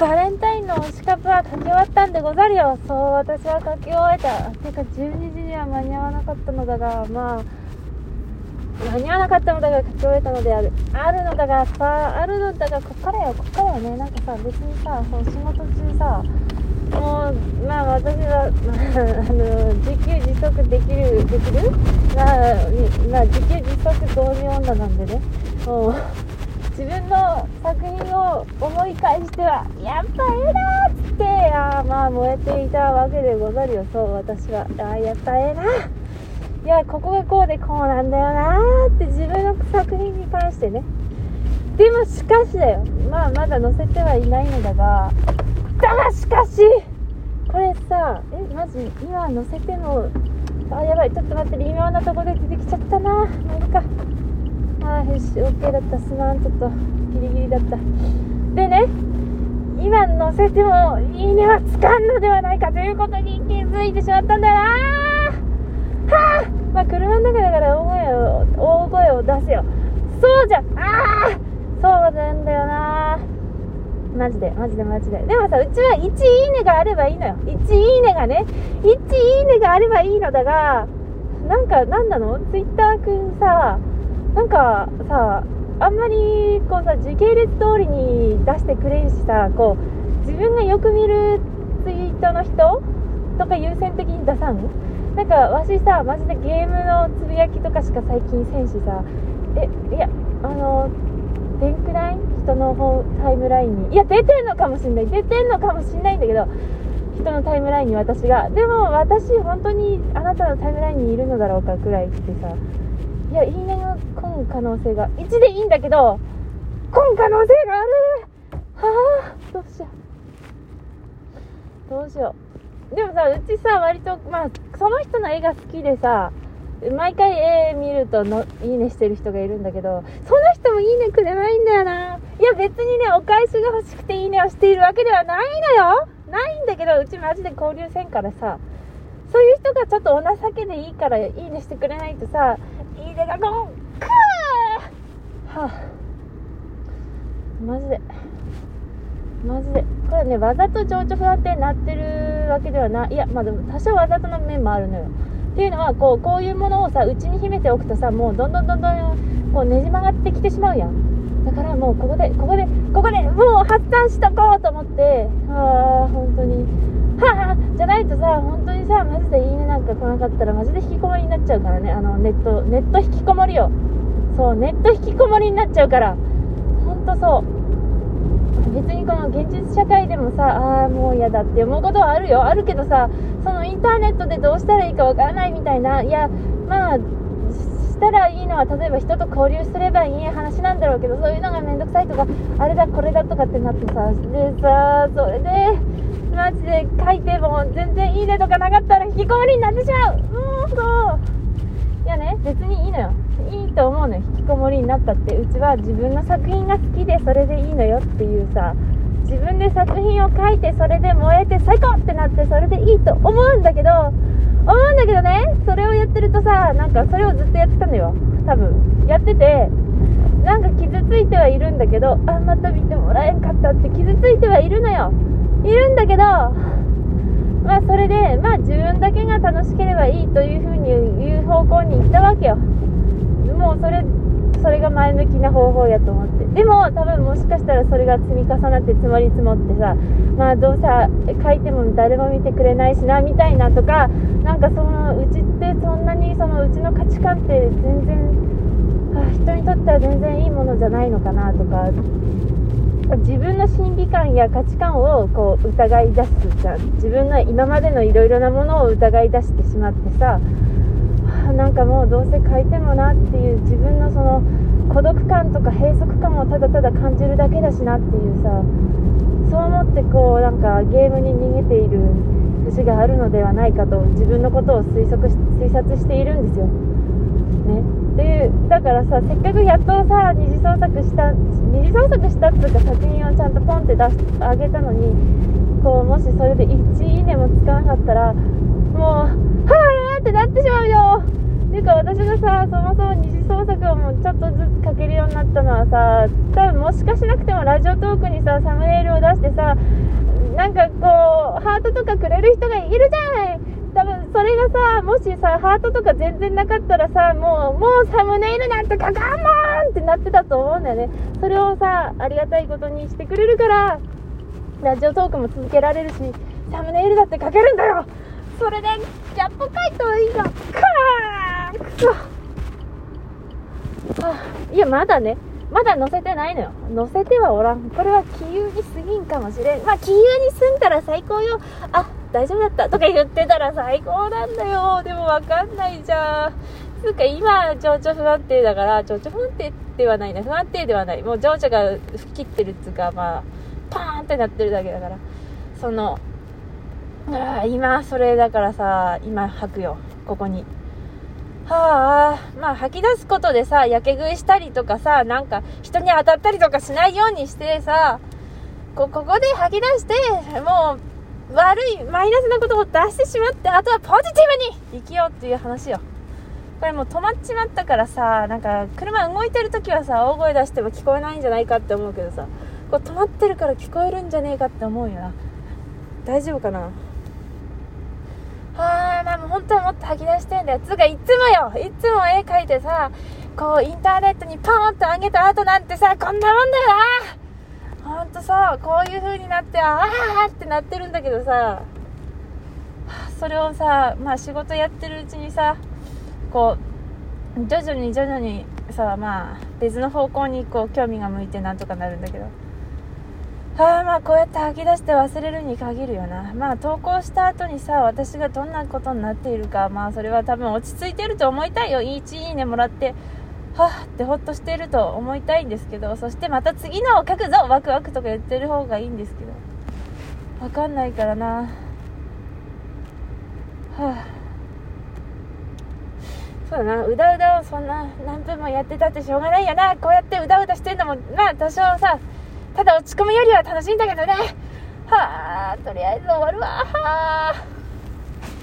バレンタインの推しカップは書き終わったんでござるよ。そう私は書き終えたてか12時には間に合わなかったのだがまあ間に合わなかったのだが書き終えたのであるあるのだがさあるのだがこっからよ。こっからよ。ねなんかさ別にさそう仕事中さもうまあ私は、あの自給自足できるできるまあ、自給自足導入女なんでねもう作品を思い返してはやっぱええなっつってあまあ燃えていたわけでござるよそう私は。あやっぱええないやここがこうでこうなんだよなーって自分の作品に関してね。でもしかしだよ。まあまだ載せてはいないのだがだがしかしこれさえマジ今載せてもあやばいちょっと待って微妙なとこで出てきちゃったなまあいいか。よし OK だったすまんちょっとギリギリだった。でね今載せてもいいねはつかんのではないかということに気づいてしまったんだな。はあまあ車の中だから大声を大声を出せよ。そうじゃああそうなんだよな。マジでマジでマジで。でもさうちは1いいねがあればいいのよ。1いいねがね1いいねがあればいいのだがなんかなんなの？ツイッターくんさなんかさあんまりこうさ時系列通りに出してくれんしさこう自分がよく見るツイートの人とか優先的に出さん？なんかわしさマジでゲームのつぶやきとかしか最近せんしさえいやあの電くない？人のタイムラインに。いや出てんのかもしんない。出てんのかもしんないんだけど人のタイムラインに私が。でも私本当にあなたのタイムラインにいるのだろうかくらいってさいやいいねが来ん可能性が1でいいんだけど来ん可能性がある。はあどうしよう。どうしよう。でもさうちさ割とまあその人の絵が好きでさ毎回絵見るとのいいねしてる人がいるんだけどその人もいいねくれないんだよな。いや別にねお返しが欲しくていいねをしているわけではないのよ。ないんだけどうちマジで交流せんからさ。そういう人がちょっとお情けでいいからいいねしてくれないとさいいねがゴンクーはあ。マジで。マジで。これねわざと情緒不安定になってるわけではない。いやまあでも多少わざとの面もあるのよ。っていうのはこうこういうものをさ内に秘めておくとさもうどんどんどんどんこうねじ曲がってきてしまうやん。だからもうここでここでここでもう発散しとこうと思ってああ本当に。はあじゃないとさ本当にさマジでいいねなんか来なかったらマジで引きこもりになっちゃうからね。あのネットネット引きこもりよそうネット引きこもりになっちゃうから。本当そう。別にこの現実社会でもさああもう嫌だって思うことはあるよ。あるけどさそのインターネットでどうしたらいいかわからないみたいな。いやまあしたらいいのは例えば人と交流すればいい話なんだろうけどそういうのがめんどくさいとかあれだこれだとかってなってさでさそれでマジで書いても全然いいねとかなかったら引きこもりになってしまう。もうそう。いやね別にいいのよ。いいと思うのよ引きこもりになったってうちは自分の作品が好きでそれでいいのよっていうさ自分で作品を書いてそれで燃えて最高ってなってそれでいいと思うんだけど思うんだけどね。それをやってるとさなんかそれをずっとやってたのよ。多分。やっててなんか傷ついてはいるんだけどあまた見てもらえんかったって傷ついてはいるのよ。いるんだけどまあそれでまあ自分だけが楽しければいいというふうに言う方向に行ったわけよ。もうそれそれが前向きな方法やと思って。でも多分もしかしたらそれが積み重なって積もり積もってさまあどうせ書いても誰も見てくれないしなみたいなとかなんかそのうちってそんなにそのうちの価値観って全然人にとっては全然いいものじゃないのかなとか。自分の審美観や価値観をこう疑い出すじゃん。自分の今までのいろいろなものを疑い出してしまってさなんかもうどうせ書いてもなっていう自分のその孤独感とか閉塞感をただただ感じるだけだしなっていうさそう思ってこうなんかゲームに逃げている節があるのではないかと自分のことを推測推察しているんですよ。ね、っていうだからさせっかくやっとさ二次創作した二次創作したっていうか作品をちゃんとポンって出しあげたのにこうもしそれで1いいねもつかなかったらもうはあってなってしまうよっていうか私がさそもそも二次創作をもうちょっとずつ書けるようになったのはさ多分もしかしなくてもラジオトークにさサムネイルを出してさなんかこうハートとかくれる人がいるじゃない。多分それがさもしさハートとか全然なかったらさもうもうサムネイルなんて書かんもんってなってたと思うんだよね。それをさありがたいことにしてくれるからラジオトークも続けられるしサムネイルだって書けるんだよ。それでギャップ書いたらいいじゃんかー。くそあいやまだね。まだ載せてないのよ。載せてはおらん。これは気遊に過ぎんかもしれん。まあ気遊に住んだら最高よ。あ大丈夫だった。とか言ってたら最高なんだよ。でもわかんないじゃん。つうか今情緒不安定だから情緒不安定ではないね不安定ではない。もう情緒が吹き切ってるっつうかまあパーンってなってるだけだから。そのあ今それだからさ今吐くよ。ここに。はあまあ吐き出すことでさやけ食いしたりとかさなんか人に当たったりとかしないようにしてさこここで吐き出してもう悪いマイナスなことを出してしまってあとはポジティブに生きようっていう話よ。これもう止まっちまったからさなんか車動いてる時はさ大声出しても聞こえないんじゃないかって思うけどさこう止まってるから聞こえるんじゃねえかって思うよな。大丈夫かな？はあまあも本当はもっと吐き出してんだよ。つうかいつもよ。いつも絵描いてさこうインターネットにポーンと上げた後なんてさこんなもんだよな。ほんとさこういう風になってああってなってるんだけどさそれをさまあ仕事やってるうちにさこう徐々に徐々にさまあ別の方向にこう興味が向いてなんとかなるんだけど。あまあこうやって吐き出して忘れるに限るよな。まあ投稿した後にさ私がどんなことになっているかまあそれは多分落ち着いてると思いたいよ。1いいねもらってはあってほっとしてると思いたいんですけど。そしてまた次のを書くぞワクワクとか言ってる方がいいんですけど。わかんないからな。はあ。そうだな。うだうだをそんな何分もやってたってしょうがないよな。こうやってうだうだしてるのもまあ多少さただ落ち込むよりは楽しいんだけどね。はあとりあえず終わるわ。はあ。